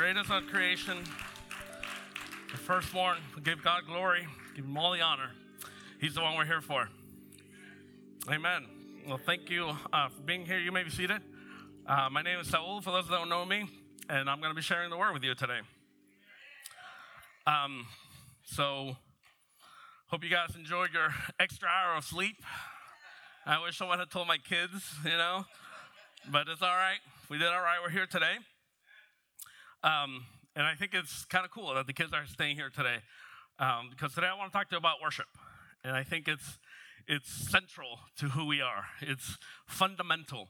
greatest of creation, the firstborn. We give God glory, give Him all the honor. He's the one we're here for. Amen. Well, thank you uh, for being here. You may be seated. Uh, my name is Saul, for those that don't know me, and I'm going to be sharing the word with you today. Um, so, hope you guys enjoyed your extra hour of sleep. I wish someone had told my kids, you know, but it's all right. We did all right. We're here today. Um, and I think it's kind of cool that the kids are staying here today um, because today I want to talk to you about worship. And I think it's, it's central to who we are, it's fundamental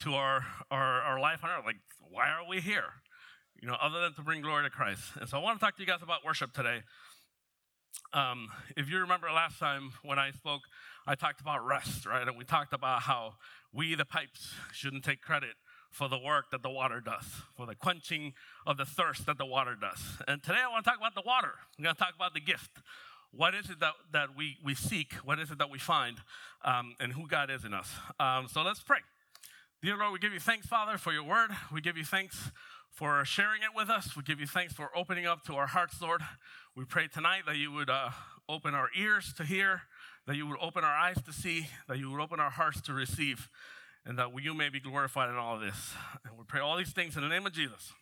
to our, our, our life on earth. Like, why are we here? You know, other than to bring glory to Christ. And so I want to talk to you guys about worship today. Um, if you remember last time when I spoke, I talked about rest, right? And we talked about how we, the pipes, shouldn't take credit for the work that the water does, for the quenching of the thirst that the water does. And today I want to talk about the water. I'm going to talk about the gift. What is it that, that we, we seek? What is it that we find? Um, and who God is in us. Um, so let's pray. Dear Lord, we give you thanks, Father, for your word. We give you thanks for sharing it with us. We give you thanks for opening up to our hearts, Lord. We pray tonight that you would uh, open our ears to hear, that you would open our eyes to see, that you would open our hearts to receive, and that you may be glorified in all of this. And we pray all these things in the name of Jesus.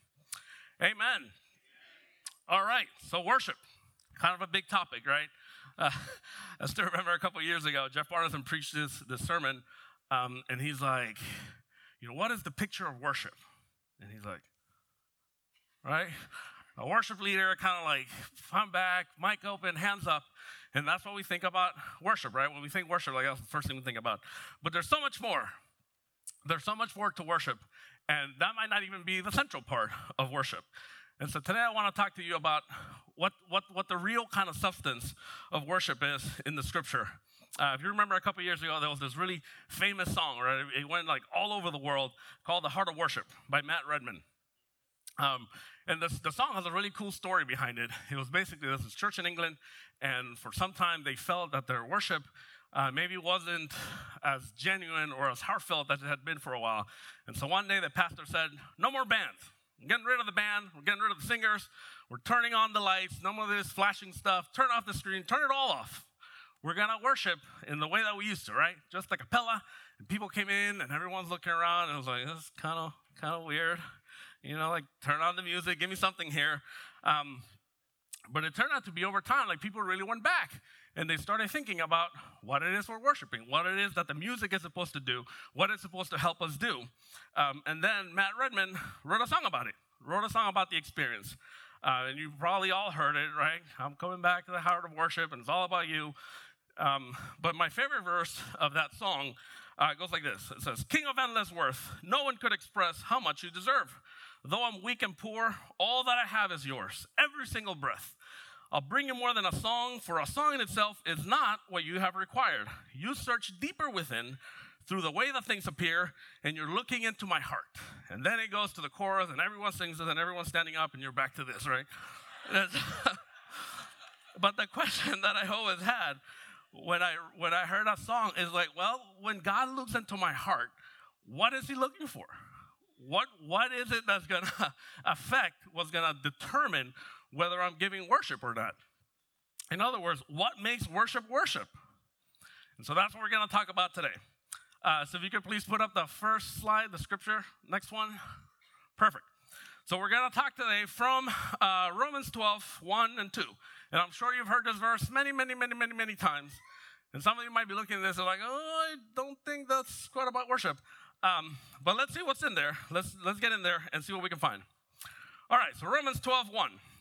Amen. All right, so worship, kind of a big topic, right? Uh, I still remember a couple years ago, Jeff Barnison preached this, this sermon, um, and he's like, you know, what is the picture of worship? And he's like, right? A worship leader kind of like front back, mic open, hands up. And that's what we think about worship, right? When we think worship, like that's the first thing we think about. But there's so much more. There's so much work to worship. And that might not even be the central part of worship. And so today I want to talk to you about what, what, what the real kind of substance of worship is in the scripture. Uh, if you remember a couple years ago, there was this really famous song, right? It went like all over the world called The Heart of Worship by Matt Redman. Um, and this, the song has a really cool story behind it. It was basically this is church in England, and for some time they felt that their worship uh, maybe wasn't as genuine or as heartfelt as it had been for a while. And so one day the pastor said, No more bands. Getting rid of the band. We're getting rid of the singers. We're turning on the lights. No more of this flashing stuff. Turn off the screen. Turn it all off. We're going to worship in the way that we used to, right? Just a cappella. And people came in and everyone's looking around and it was like, this is kind of kind of weird. You know, like turn on the music, give me something here. Um, but it turned out to be over time, like people really went back and they started thinking about what it is we're worshiping, what it is that the music is supposed to do, what it's supposed to help us do. Um, and then Matt Redman wrote a song about it, wrote a song about the experience. Uh, and you've probably all heard it, right? I'm coming back to the heart of worship, and it's all about you. Um, but my favorite verse of that song uh, goes like this It says, King of endless worth, no one could express how much you deserve. Though I'm weak and poor, all that I have is yours, every single breath. I'll bring you more than a song, for a song in itself is not what you have required. You search deeper within through the way that things appear, and you're looking into my heart. And then it goes to the chorus, and everyone sings it, and everyone's standing up, and you're back to this, right? but the question that I always had when I when I heard a song is like, well, when God looks into my heart, what is He looking for? What what is it that's gonna affect? What's gonna determine whether I'm giving worship or not? In other words, what makes worship worship? And so that's what we're gonna talk about today. Uh, so if you could please put up the first slide, the scripture, next one. Perfect. So we're going to talk today from uh, Romans 12, 1 and 2. And I'm sure you've heard this verse many, many, many, many, many times. And some of you might be looking at this and like, oh, I don't think that's quite about worship. Um, but let's see what's in there. Let's, let's get in there and see what we can find. All right, so Romans 12, 1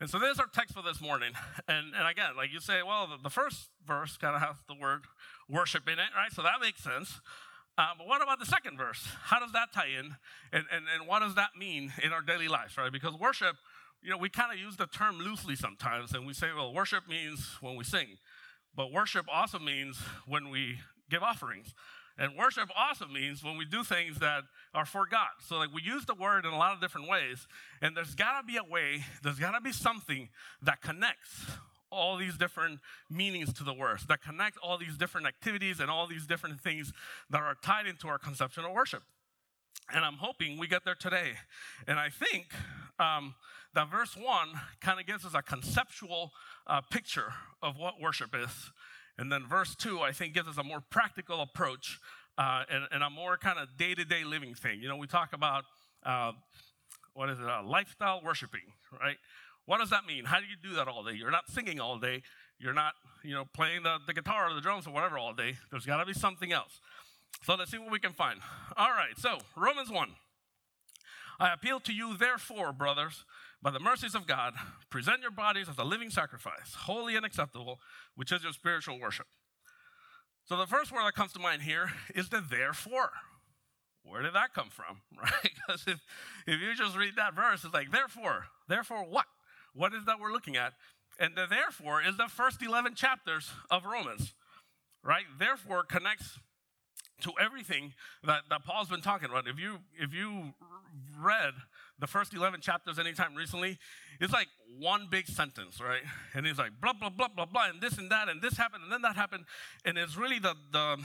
And so there's our text for this morning. And, and again, like you say, well, the, the first verse kind of has the word worship in it, right? So that makes sense. Uh, but what about the second verse? How does that tie in? And, and, and what does that mean in our daily lives, right? Because worship, you know, we kind of use the term loosely sometimes, and we say, well, worship means when we sing. But worship also means when we give offerings. And worship also means when we do things that are for God. So, like, we use the word in a lot of different ways, and there's got to be a way, there's got to be something that connects all these different meanings to the words, that connect all these different activities and all these different things that are tied into our conception of worship. And I'm hoping we get there today. And I think um, that verse one kind of gives us a conceptual uh, picture of what worship is. And then verse two, I think, gives us a more practical approach uh, and, and, a more kind of day to day living thing. You know, we talk about uh, what is it, uh, lifestyle worshiping, right? What does that mean? How do you do that all day? You're not singing all day. You're not, you know, playing the, the guitar or the drums or whatever all day. There's got to be something else. So let's see what we can find. All right, so Romans 1. I appeal to you, therefore, brothers, by the mercies of God, present your bodies as a living sacrifice, holy and acceptable, which is your spiritual worship. So the first word that comes to mind here is the therefore. Where did that come from? Right? Because if, if you just read that verse, it's like, therefore, therefore what? What is that we're looking at? And the therefore is the first 11 chapters of Romans, right? Therefore connects to everything that, that Paul's been talking about. If you if you read the first 11 chapters anytime recently, it's like one big sentence, right? And he's like blah blah blah blah blah and this and that and this happened and then that happened and it's really the the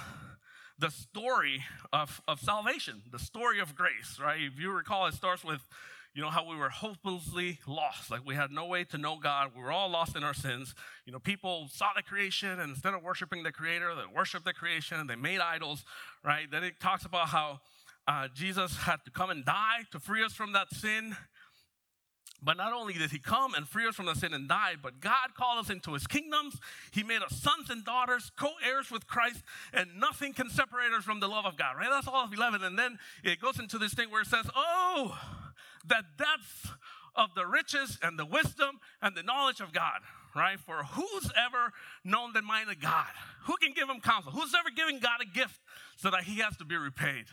the story of, of salvation, the story of grace, right? If you recall, it starts with you know, how we were hopelessly lost. Like we had no way to know God. We were all lost in our sins. You know, people saw the creation and instead of worshiping the creator, they worshiped the creation and they made idols, right? Then it talks about how uh, Jesus had to come and die to free us from that sin. But not only did he come and free us from the sin and die, but God called us into his kingdoms. He made us sons and daughters, co heirs with Christ, and nothing can separate us from the love of God, right? That's all of 11. And then it goes into this thing where it says, Oh, the depth of the riches and the wisdom and the knowledge of God, right? For who's ever known the mind of God? Who can give him counsel? Who's ever given God a gift so that he has to be repaid?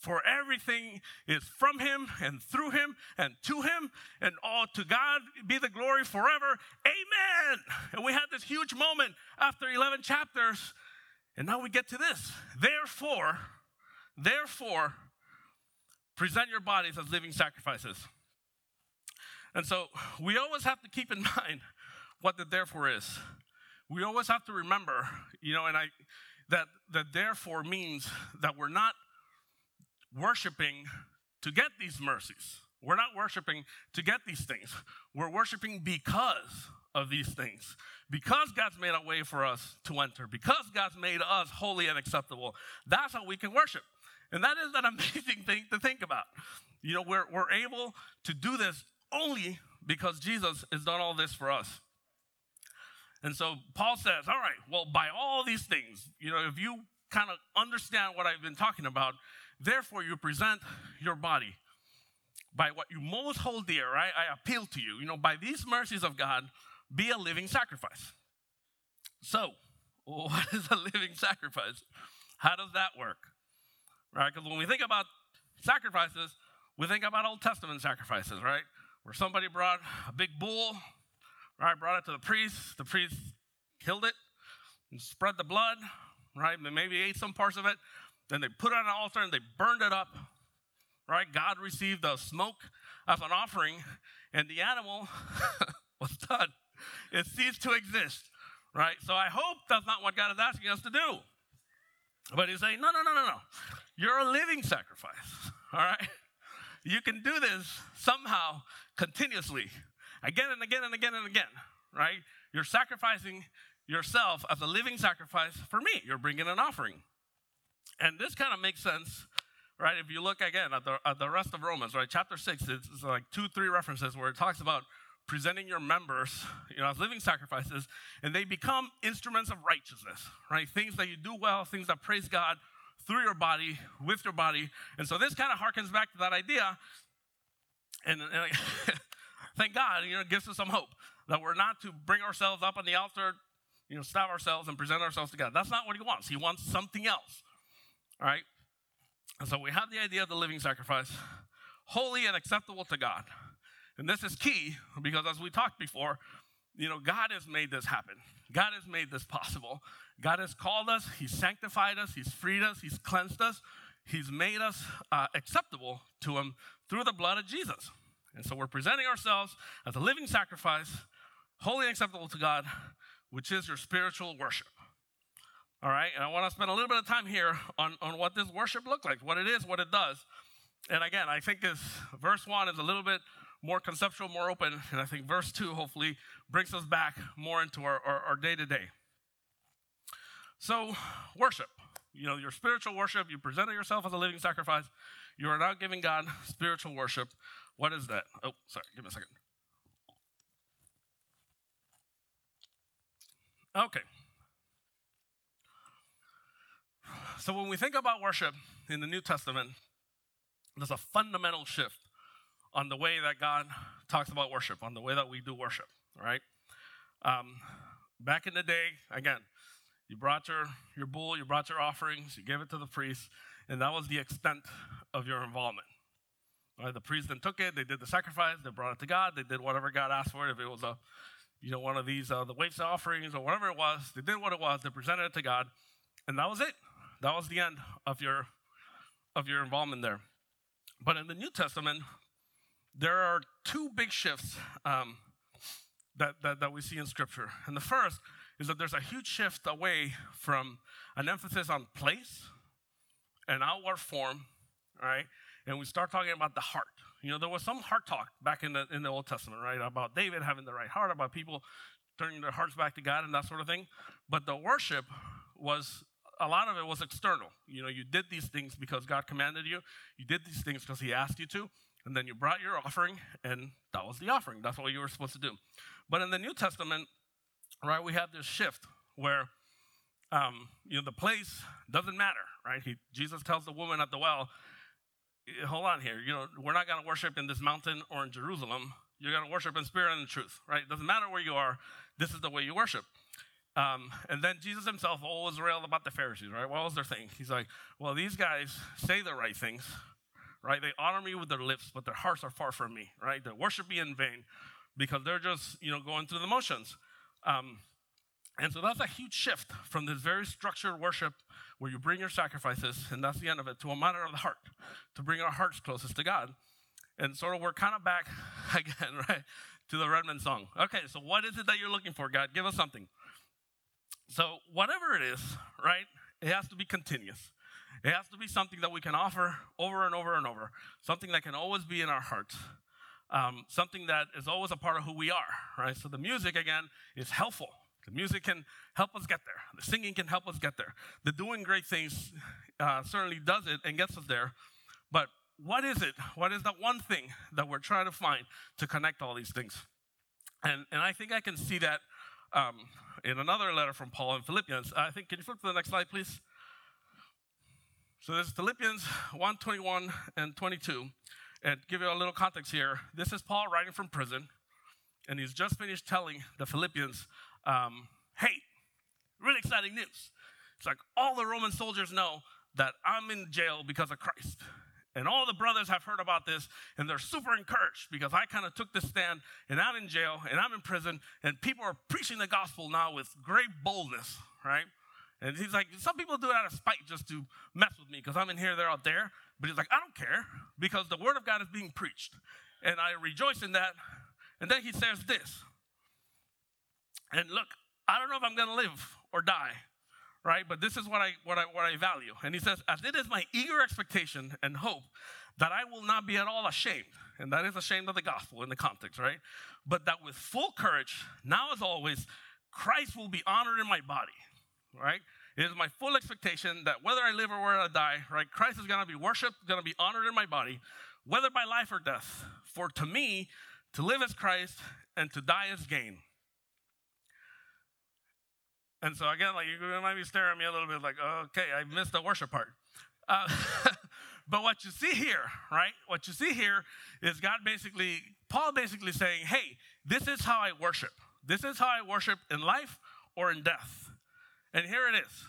For everything is from him and through him and to him, and all to God be the glory forever. Amen. And we had this huge moment after 11 chapters, and now we get to this. Therefore, therefore, Present your bodies as living sacrifices. And so we always have to keep in mind what the therefore is. We always have to remember, you know, and I that the therefore means that we're not worshiping to get these mercies. We're not worshiping to get these things. We're worshiping because of these things. Because God's made a way for us to enter, because God's made us holy and acceptable, that's how we can worship. And that is an amazing thing to think about. You know, we're, we're able to do this only because Jesus has done all this for us. And so Paul says, all right, well, by all these things, you know, if you kind of understand what I've been talking about, therefore you present your body by what you most hold dear, right? I appeal to you, you know, by these mercies of God, be a living sacrifice. So, what is a living sacrifice? How does that work? right? Because when we think about sacrifices, we think about Old Testament sacrifices, right? Where somebody brought a big bull, right? Brought it to the priest. The priest killed it and spread the blood, right? And maybe ate some parts of it. Then they put it on an altar and they burned it up, right? God received the smoke as an offering, and the animal was done. It ceased to exist, right? So I hope that's not what God is asking us to do. But he's saying, no, no, no, no, no. You're a living sacrifice, all right? You can do this somehow continuously, again and again and again and again, right? You're sacrificing yourself as a living sacrifice for me. You're bringing an offering. And this kind of makes sense, right? If you look again at the, at the rest of Romans, right? Chapter 6, it's, it's like two, three references where it talks about presenting your members, you know, as living sacrifices, and they become instruments of righteousness, right? Things that you do well, things that praise God through your body, with your body. And so this kind of harkens back to that idea. And, and thank God, you know, gives us some hope that we're not to bring ourselves up on the altar, you know, stab ourselves and present ourselves to God. That's not what he wants. He wants something else. All right? And so we have the idea of the living sacrifice, holy and acceptable to God. And this is key because as we talked before, you know, God has made this happen. God has made this possible. God has called us, He's sanctified us, He's freed us, He's cleansed us, He's made us uh, acceptable to Him through the blood of Jesus. And so we're presenting ourselves as a living sacrifice, holy and acceptable to God, which is your spiritual worship. All right, and I want to spend a little bit of time here on, on what this worship looks like, what it is, what it does. And again, I think this verse one is a little bit more conceptual, more open, and I think verse two hopefully brings us back more into our day to day. So, worship. You know, your spiritual worship, you presented yourself as a living sacrifice. You are now giving God spiritual worship. What is that? Oh, sorry, give me a second. Okay. So when we think about worship in the New Testament, there's a fundamental shift on the way that God talks about worship, on the way that we do worship, right? Um, back in the day, again, you brought your, your bull, you brought your offerings, you gave it to the priest, and that was the extent of your involvement. Right? The priest then took it, they did the sacrifice, they brought it to God, they did whatever God asked for it. If it was a, you know, one of these uh, the waste offerings or whatever it was, they did what it was, they presented it to God, and that was it. That was the end of your of your involvement there. But in the New Testament, there are two big shifts um, that, that, that we see in Scripture. And the first is that there's a huge shift away from an emphasis on place and outward form, right? And we start talking about the heart. You know, there was some heart talk back in the in the Old Testament, right? About David having the right heart, about people turning their hearts back to God and that sort of thing. But the worship was a lot of it was external. You know, you did these things because God commanded you. You did these things because He asked you to. And then you brought your offering, and that was the offering. That's what you were supposed to do. But in the New Testament, right, we have this shift where, um, you know, the place doesn't matter, right? He, Jesus tells the woman at the well, eh, hold on here, you know, we're not going to worship in this mountain or in Jerusalem. You're going to worship in spirit and in truth, right? It doesn't matter where you are. This is the way you worship. Um, and then Jesus himself always railed about the Pharisees, right? What was their thing? He's like, well, these guys say the right things, right? They honor me with their lips, but their hearts are far from me, right? They worship me in vain because they're just, you know, going through the motions. Um, and so that's a huge shift from this very structured worship where you bring your sacrifices, and that's the end of it, to a matter of the heart, to bring our hearts closest to God. And sort of we're kind of back again, right, to the Redman song. Okay, so what is it that you're looking for, God? Give us something. So, whatever it is, right, it has to be continuous. It has to be something that we can offer over and over and over, something that can always be in our hearts, um, something that is always a part of who we are, right? So the music, again, is helpful. The music can help us get there. The singing can help us get there. The doing great things uh, certainly does it and gets us there. But what is it? What is that one thing that we're trying to find to connect all these things? And, and I think I can see that um, in another letter from Paul in Philippians. I think, can you flip to the next slide, please? So this is Philippians 1 21 and 22. And give you a little context here. This is Paul writing from prison, and he's just finished telling the Philippians, um, hey, really exciting news. It's like all the Roman soldiers know that I'm in jail because of Christ. And all the brothers have heard about this, and they're super encouraged because I kind of took this stand, and I'm in jail, and I'm in prison, and people are preaching the gospel now with great boldness, right? And he's like, some people do it out of spite just to mess with me because I'm in here, they're out there. But he's like, I don't care because the word of God is being preached. And I rejoice in that. And then he says this. And look, I don't know if I'm going to live or die, right? But this is what I, what, I, what I value. And he says, as it is my eager expectation and hope that I will not be at all ashamed. And that is ashamed of the gospel in the context, right? But that with full courage, now as always, Christ will be honored in my body right? It is my full expectation that whether I live or whether I die, right, Christ is going to be worshiped, going to be honored in my body, whether by life or death. For to me, to live as Christ and to die is gain. And so again, like you might be staring at me a little bit like, okay, I missed the worship part. Uh, but what you see here, right? What you see here is God basically, Paul basically saying, hey, this is how I worship. This is how I worship in life or in death. And here it is.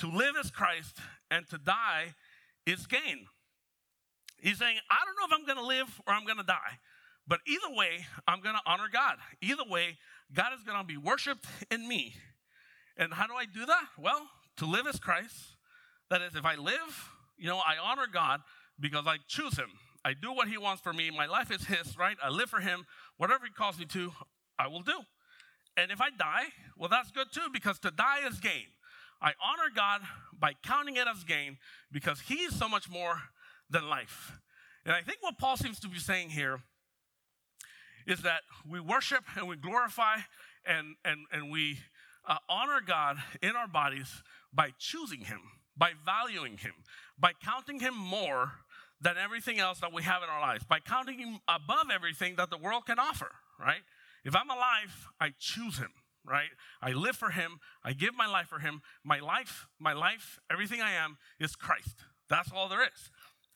To live is Christ, and to die is gain. He's saying, I don't know if I'm going to live or I'm going to die, but either way, I'm going to honor God. Either way, God is going to be worshiped in me. And how do I do that? Well, to live is Christ. That is, if I live, you know, I honor God because I choose Him. I do what He wants for me. My life is His, right? I live for Him. Whatever He calls me to, I will do. And if I die, well, that's good too because to die is gain. I honor God by counting it as gain because He is so much more than life. And I think what Paul seems to be saying here is that we worship and we glorify and, and, and we uh, honor God in our bodies by choosing Him, by valuing Him, by counting Him more than everything else that we have in our lives, by counting Him above everything that the world can offer, right? If I'm alive, I choose Him, right? I live for Him, I give my life for Him. My life, my life, everything I am is Christ. That's all there is.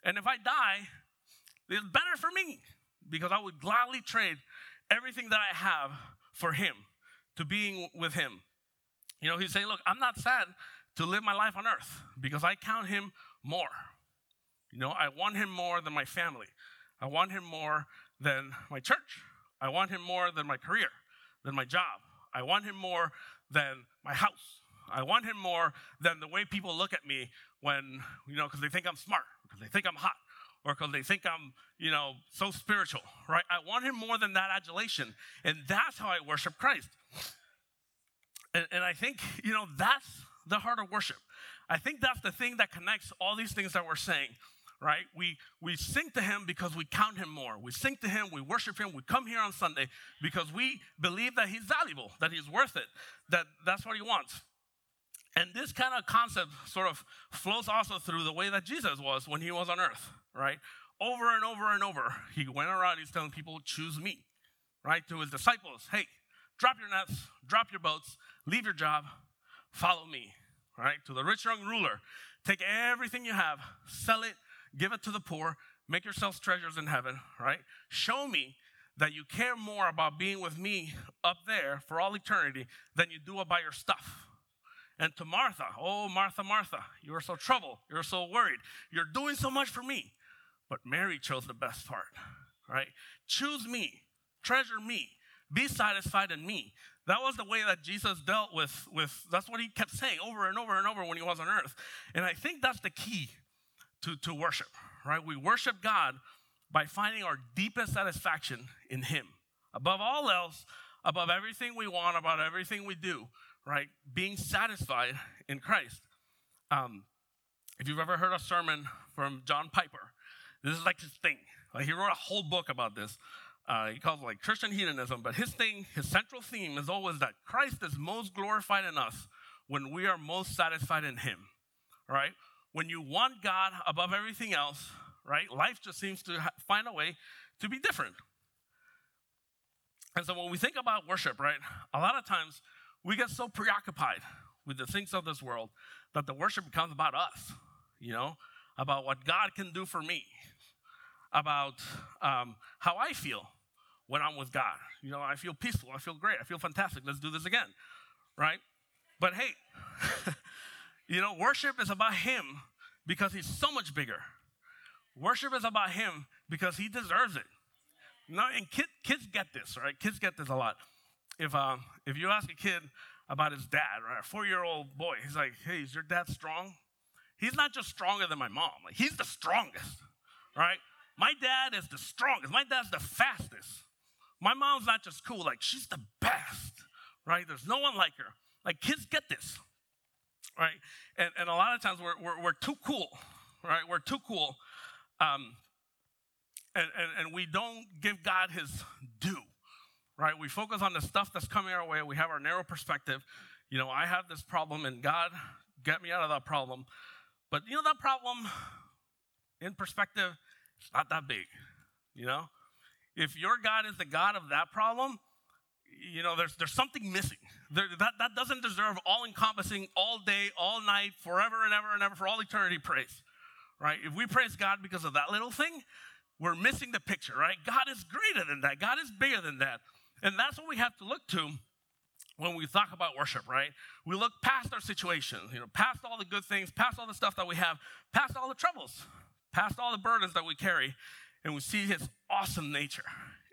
And if I die, it's better for me because I would gladly trade everything that I have for Him, to being with Him. You know, he's saying, Look, I'm not sad to live my life on earth because I count Him more. You know, I want Him more than my family, I want Him more than my church, I want Him more than my career, than my job, I want Him more than my house. I want him more than the way people look at me when, you know, because they think I'm smart, because they think I'm hot, or because they think I'm, you know, so spiritual, right? I want him more than that adulation. And that's how I worship Christ. And, and I think, you know, that's the heart of worship. I think that's the thing that connects all these things that we're saying, right? We, we sing to him because we count him more. We sing to him, we worship him, we come here on Sunday because we believe that he's valuable, that he's worth it, that that's what he wants. And this kind of concept sort of flows also through the way that Jesus was when he was on earth, right? Over and over and over, he went around, he's telling people, choose me, right? To his disciples, hey, drop your nets, drop your boats, leave your job, follow me, right? To the rich young ruler, take everything you have, sell it, give it to the poor, make yourselves treasures in heaven, right? Show me that you care more about being with me up there for all eternity than you do about your stuff and to Martha, oh, Martha, Martha, you are so troubled. You're so worried. You're doing so much for me. But Mary chose the best part, right? Choose me, treasure me, be satisfied in me. That was the way that Jesus dealt with, with that's what he kept saying over and over and over when he was on earth. And I think that's the key to, to worship, right? We worship God by finding our deepest satisfaction in him. Above all else, above everything we want, about everything we do, right? Being satisfied in Christ. Um, if you've ever heard a sermon from John Piper, this is like his thing. Like he wrote a whole book about this. Uh, he calls it like Christian hedonism, but his thing, his central theme is always that Christ is most glorified in us when we are most satisfied in Him, right? When you want God above everything else, right? Life just seems to ha- find a way to be different. And so when we think about worship, right, a lot of times we get so preoccupied with the things of this world that the worship becomes about us, you know, about what God can do for me, about um, how I feel when I'm with God. You know, I feel peaceful, I feel great, I feel fantastic. Let's do this again, right? But hey, you know, worship is about Him because He's so much bigger. Worship is about Him because He deserves it. Know, and kid, kids get this, right? Kids get this a lot if um, if you ask a kid about his dad, right, a four-year-old boy, he's like, "Hey, is your dad strong?" He's not just stronger than my mom; like he's the strongest, right? My dad is the strongest. My dad's the fastest. My mom's not just cool; like she's the best, right? There's no one like her. Like kids get this, right? And and a lot of times we're we're, we're too cool, right? We're too cool. Um, and, and, and we don't give God his due right? We focus on the stuff that's coming our way. We have our narrow perspective. You know, I have this problem, and God, get me out of that problem. But you know, that problem, in perspective, it's not that big. You know, if your God is the God of that problem, you know, there's, there's something missing. There, that, that doesn't deserve all encompassing, all day, all night, forever and ever and ever, for all eternity praise, right? If we praise God because of that little thing, we're missing the picture, right? God is greater than that, God is bigger than that. And that's what we have to look to when we talk about worship, right? We look past our situation, you know, past all the good things, past all the stuff that we have, past all the troubles, past all the burdens that we carry, and we see his awesome nature.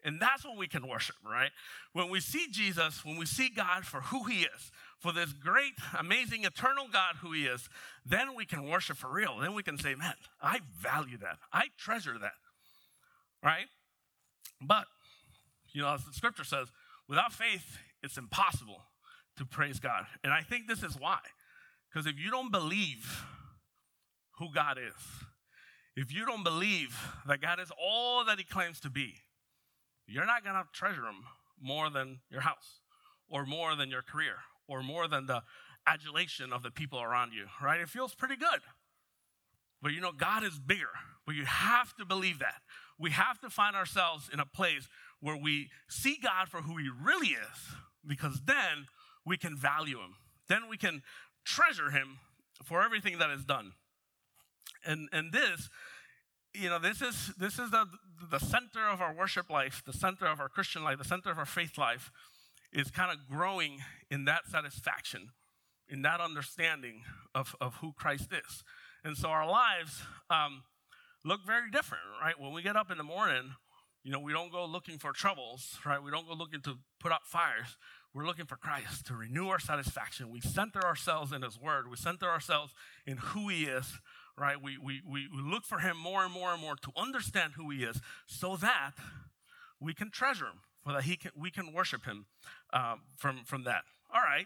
And that's when we can worship, right? When we see Jesus, when we see God for who he is, for this great, amazing, eternal God who he is, then we can worship for real. Then we can say, man, I value that. I treasure that, right? But, you know, as the scripture says, without faith, it's impossible to praise God. And I think this is why. Because if you don't believe who God is, if you don't believe that God is all that He claims to be, you're not going to treasure Him more than your house, or more than your career, or more than the adulation of the people around you, right? It feels pretty good. But you know, God is bigger. But you have to believe that. We have to find ourselves in a place where we see God for who He really is, because then we can value him. Then we can treasure him for everything that is done. And and this, you know, this is this is the the center of our worship life, the center of our Christian life, the center of our faith life is kind of growing in that satisfaction, in that understanding of, of who Christ is. And so our lives um, look very different, right? When we get up in the morning, you know, we don't go looking for troubles, right? We don't go looking to put out fires. We're looking for Christ to renew our satisfaction. We center ourselves in His Word. We center ourselves in who He is, right? We, we, we, look for Him more and more and more to understand who He is so that we can treasure Him, so that he can, we can worship Him um, from, from that. All right.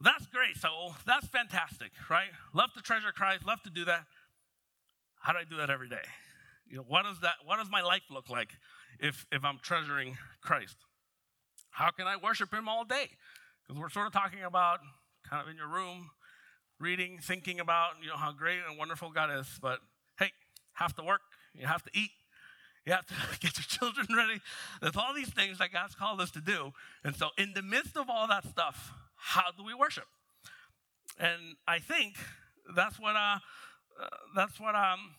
That's great. So that's fantastic, right? Love to treasure Christ, love to do that. How do I do that every day? You know, what does that what does my life look like if if I'm treasuring Christ? How can I worship him all day? Because we're sort of talking about kind of in your room, reading, thinking about, you know, how great and wonderful God is. But hey, have to work, you have to eat, you have to get your children ready. There's all these things that God's called us to do. And so, in the midst of all that stuff, how do we worship? And I think that's what uh, uh that's what um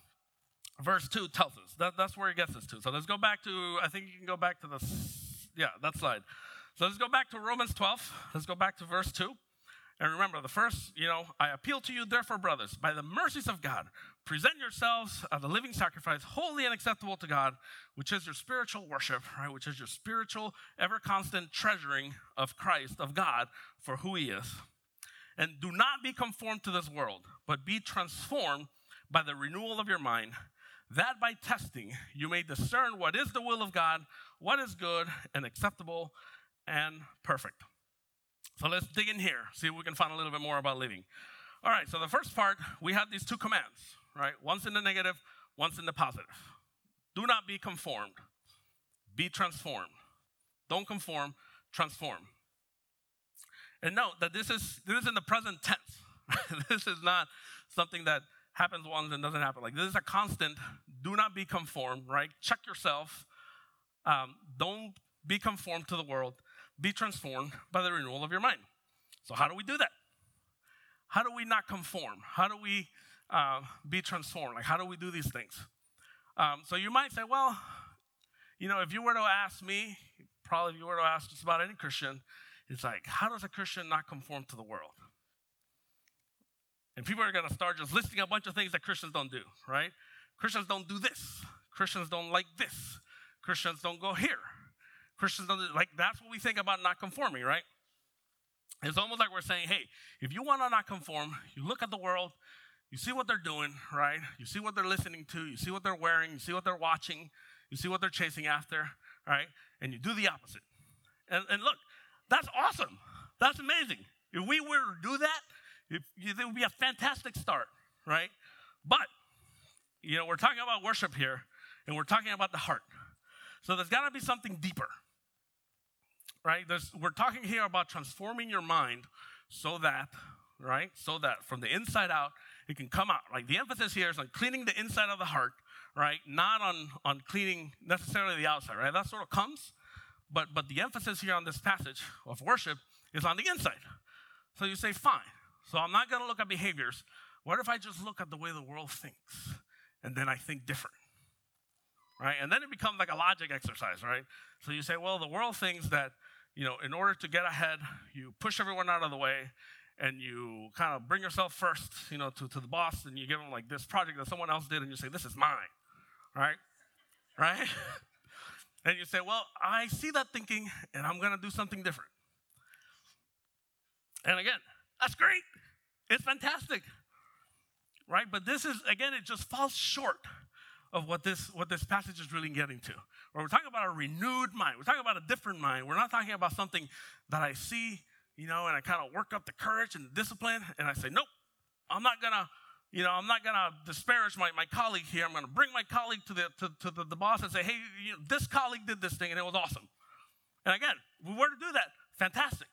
verse 2 tells us. That, that's where he gets us to. So let's go back to, I think you can go back to the, yeah, that slide. So let's go back to Romans 12. Let's go back to verse 2. And remember, the first, you know, I appeal to you, therefore, brothers, by the mercies of God, present yourselves as a living sacrifice, holy and acceptable to God, which is your spiritual worship, right? Which is your spiritual, ever constant treasuring of Christ, of God, for who He is. And do not be conformed to this world, but be transformed by the renewal of your mind that by testing you may discern what is the will of God, what is good and acceptable and perfect. So let's dig in here, see if we can find a little bit more about living. All right, so the first part, we have these two commands, right? One's in the negative, one's in the positive. Do not be conformed, be transformed. Don't conform, transform. And note that this is this is in the present tense. this is not something that happens once and doesn't happen. Like this is a constant. Do not be conformed, right? Check yourself. Um, don't be conformed to the world. Be transformed by the renewal of your mind. So, how do we do that? How do we not conform? How do we uh, be transformed? Like, how do we do these things? Um, so, you might say, well, you know, if you were to ask me, probably if you were to ask just about any Christian, it's like, how does a Christian not conform to the world? And people are going to start just listing a bunch of things that Christians don't do, right? Christians don't do this. Christians don't like this. Christians don't go here. Christians don't do, like that's what we think about not conforming, right? It's almost like we're saying, hey, if you want to not conform, you look at the world, you see what they're doing, right? You see what they're listening to, you see what they're wearing, you see what they're watching, you see what they're chasing after, right? And you do the opposite. And, and look, that's awesome. That's amazing. If we were to do that, it, it would be a fantastic start, right? But, you know, we're talking about worship here, and we're talking about the heart. So there's got to be something deeper, right? There's, we're talking here about transforming your mind so that, right, so that from the inside out, it can come out. Like the emphasis here is on cleaning the inside of the heart, right? Not on, on cleaning necessarily the outside, right? That sort of comes, but, but the emphasis here on this passage of worship is on the inside. So you say, fine. So I'm not going to look at behaviors. What if I just look at the way the world thinks? And then I think different, right? And then it becomes like a logic exercise, right? So you say, well, the world thinks that, you know, in order to get ahead, you push everyone out of the way and you kind of bring yourself first, you know, to, to the boss and you give them like this project that someone else did and you say, this is mine, right? Right? and you say, well, I see that thinking and I'm going to do something different. And again, that's great. It's fantastic. Right? But this is, again, it just falls short of what this, what this passage is really getting to. Or we're talking about a renewed mind. We're talking about a different mind. We're not talking about something that I see, you know, and I kind of work up the courage and the discipline, and I say, nope, I'm not gonna, you know, I'm not gonna disparage my, my colleague here. I'm gonna bring my colleague to the to, to the, the boss and say, hey, you know, this colleague did this thing and it was awesome. And again, we were to do that, fantastic,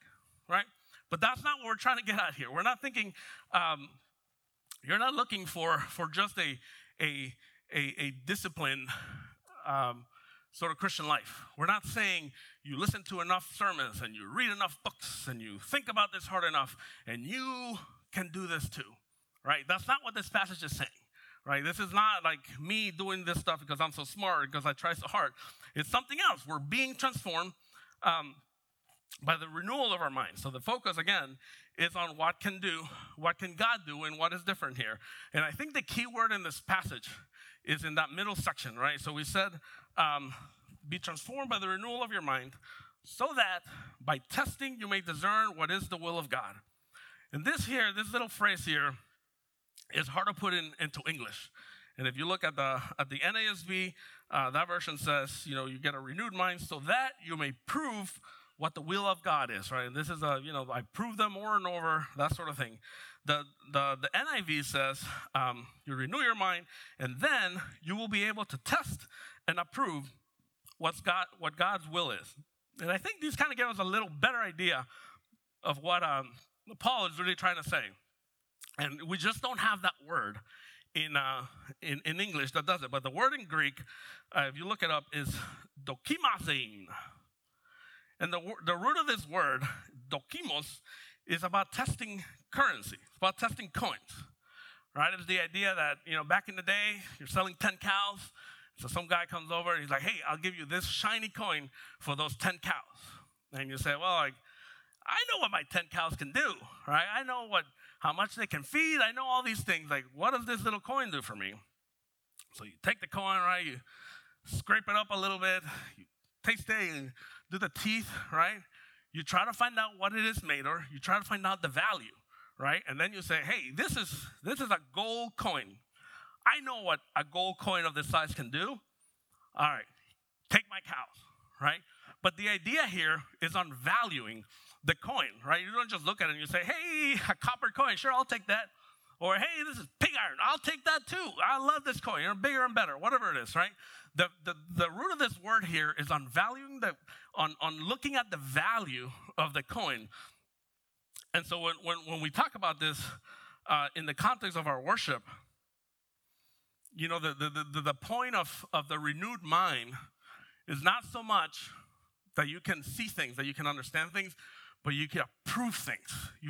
right? But that's not what we're trying to get at here. We're not thinking, um, you're not looking for, for just a, a, a, a disciplined um, sort of Christian life. We're not saying you listen to enough sermons and you read enough books and you think about this hard enough and you can do this too, right? That's not what this passage is saying, right? This is not like me doing this stuff because I'm so smart, because I try so hard. It's something else. We're being transformed. Um, by the renewal of our mind. So the focus again is on what can do, what can God do, and what is different here. And I think the key word in this passage is in that middle section, right? So we said, um, "Be transformed by the renewal of your mind, so that by testing you may discern what is the will of God." And this here, this little phrase here, is hard to put in, into English. And if you look at the at the NASB, uh, that version says, you know, you get a renewed mind, so that you may prove what the will of God is, right? And this is a, you know, I prove them over and over, that sort of thing. The, the, the NIV says, um, you renew your mind, and then you will be able to test and approve what's God, what God's will is. And I think these kind of give us a little better idea of what um, Paul is really trying to say. And we just don't have that word in, uh, in, in English that does it. But the word in Greek, uh, if you look it up, is dokimazein. And the, the root of this word, dokimos, is about testing currency. It's about testing coins, right? It's the idea that, you know, back in the day, you're selling 10 cows. So some guy comes over and he's like, hey, I'll give you this shiny coin for those 10 cows. And you say, well, like, I know what my 10 cows can do, right? I know what, how much they can feed. I know all these things. Like, what does this little coin do for me? So you take the coin, right? You scrape it up a little bit, you taste it, and do the teeth, right? You try to find out what it is made or you try to find out the value, right? And then you say, hey, this is this is a gold coin. I know what a gold coin of this size can do. All right, take my cows, right? But the idea here is on valuing the coin, right? You don't just look at it and you say, hey, a copper coin, sure, I'll take that. Or, hey, this is pig iron, I'll take that too. I love this coin, you know, bigger and better, whatever it is, right? The, the, the root of this word here is on valuing the, on, on looking at the value of the coin. And so when, when, when we talk about this uh, in the context of our worship, you know, the, the, the, the point of, of the renewed mind is not so much that you can see things, that you can understand things, but you can approve things. You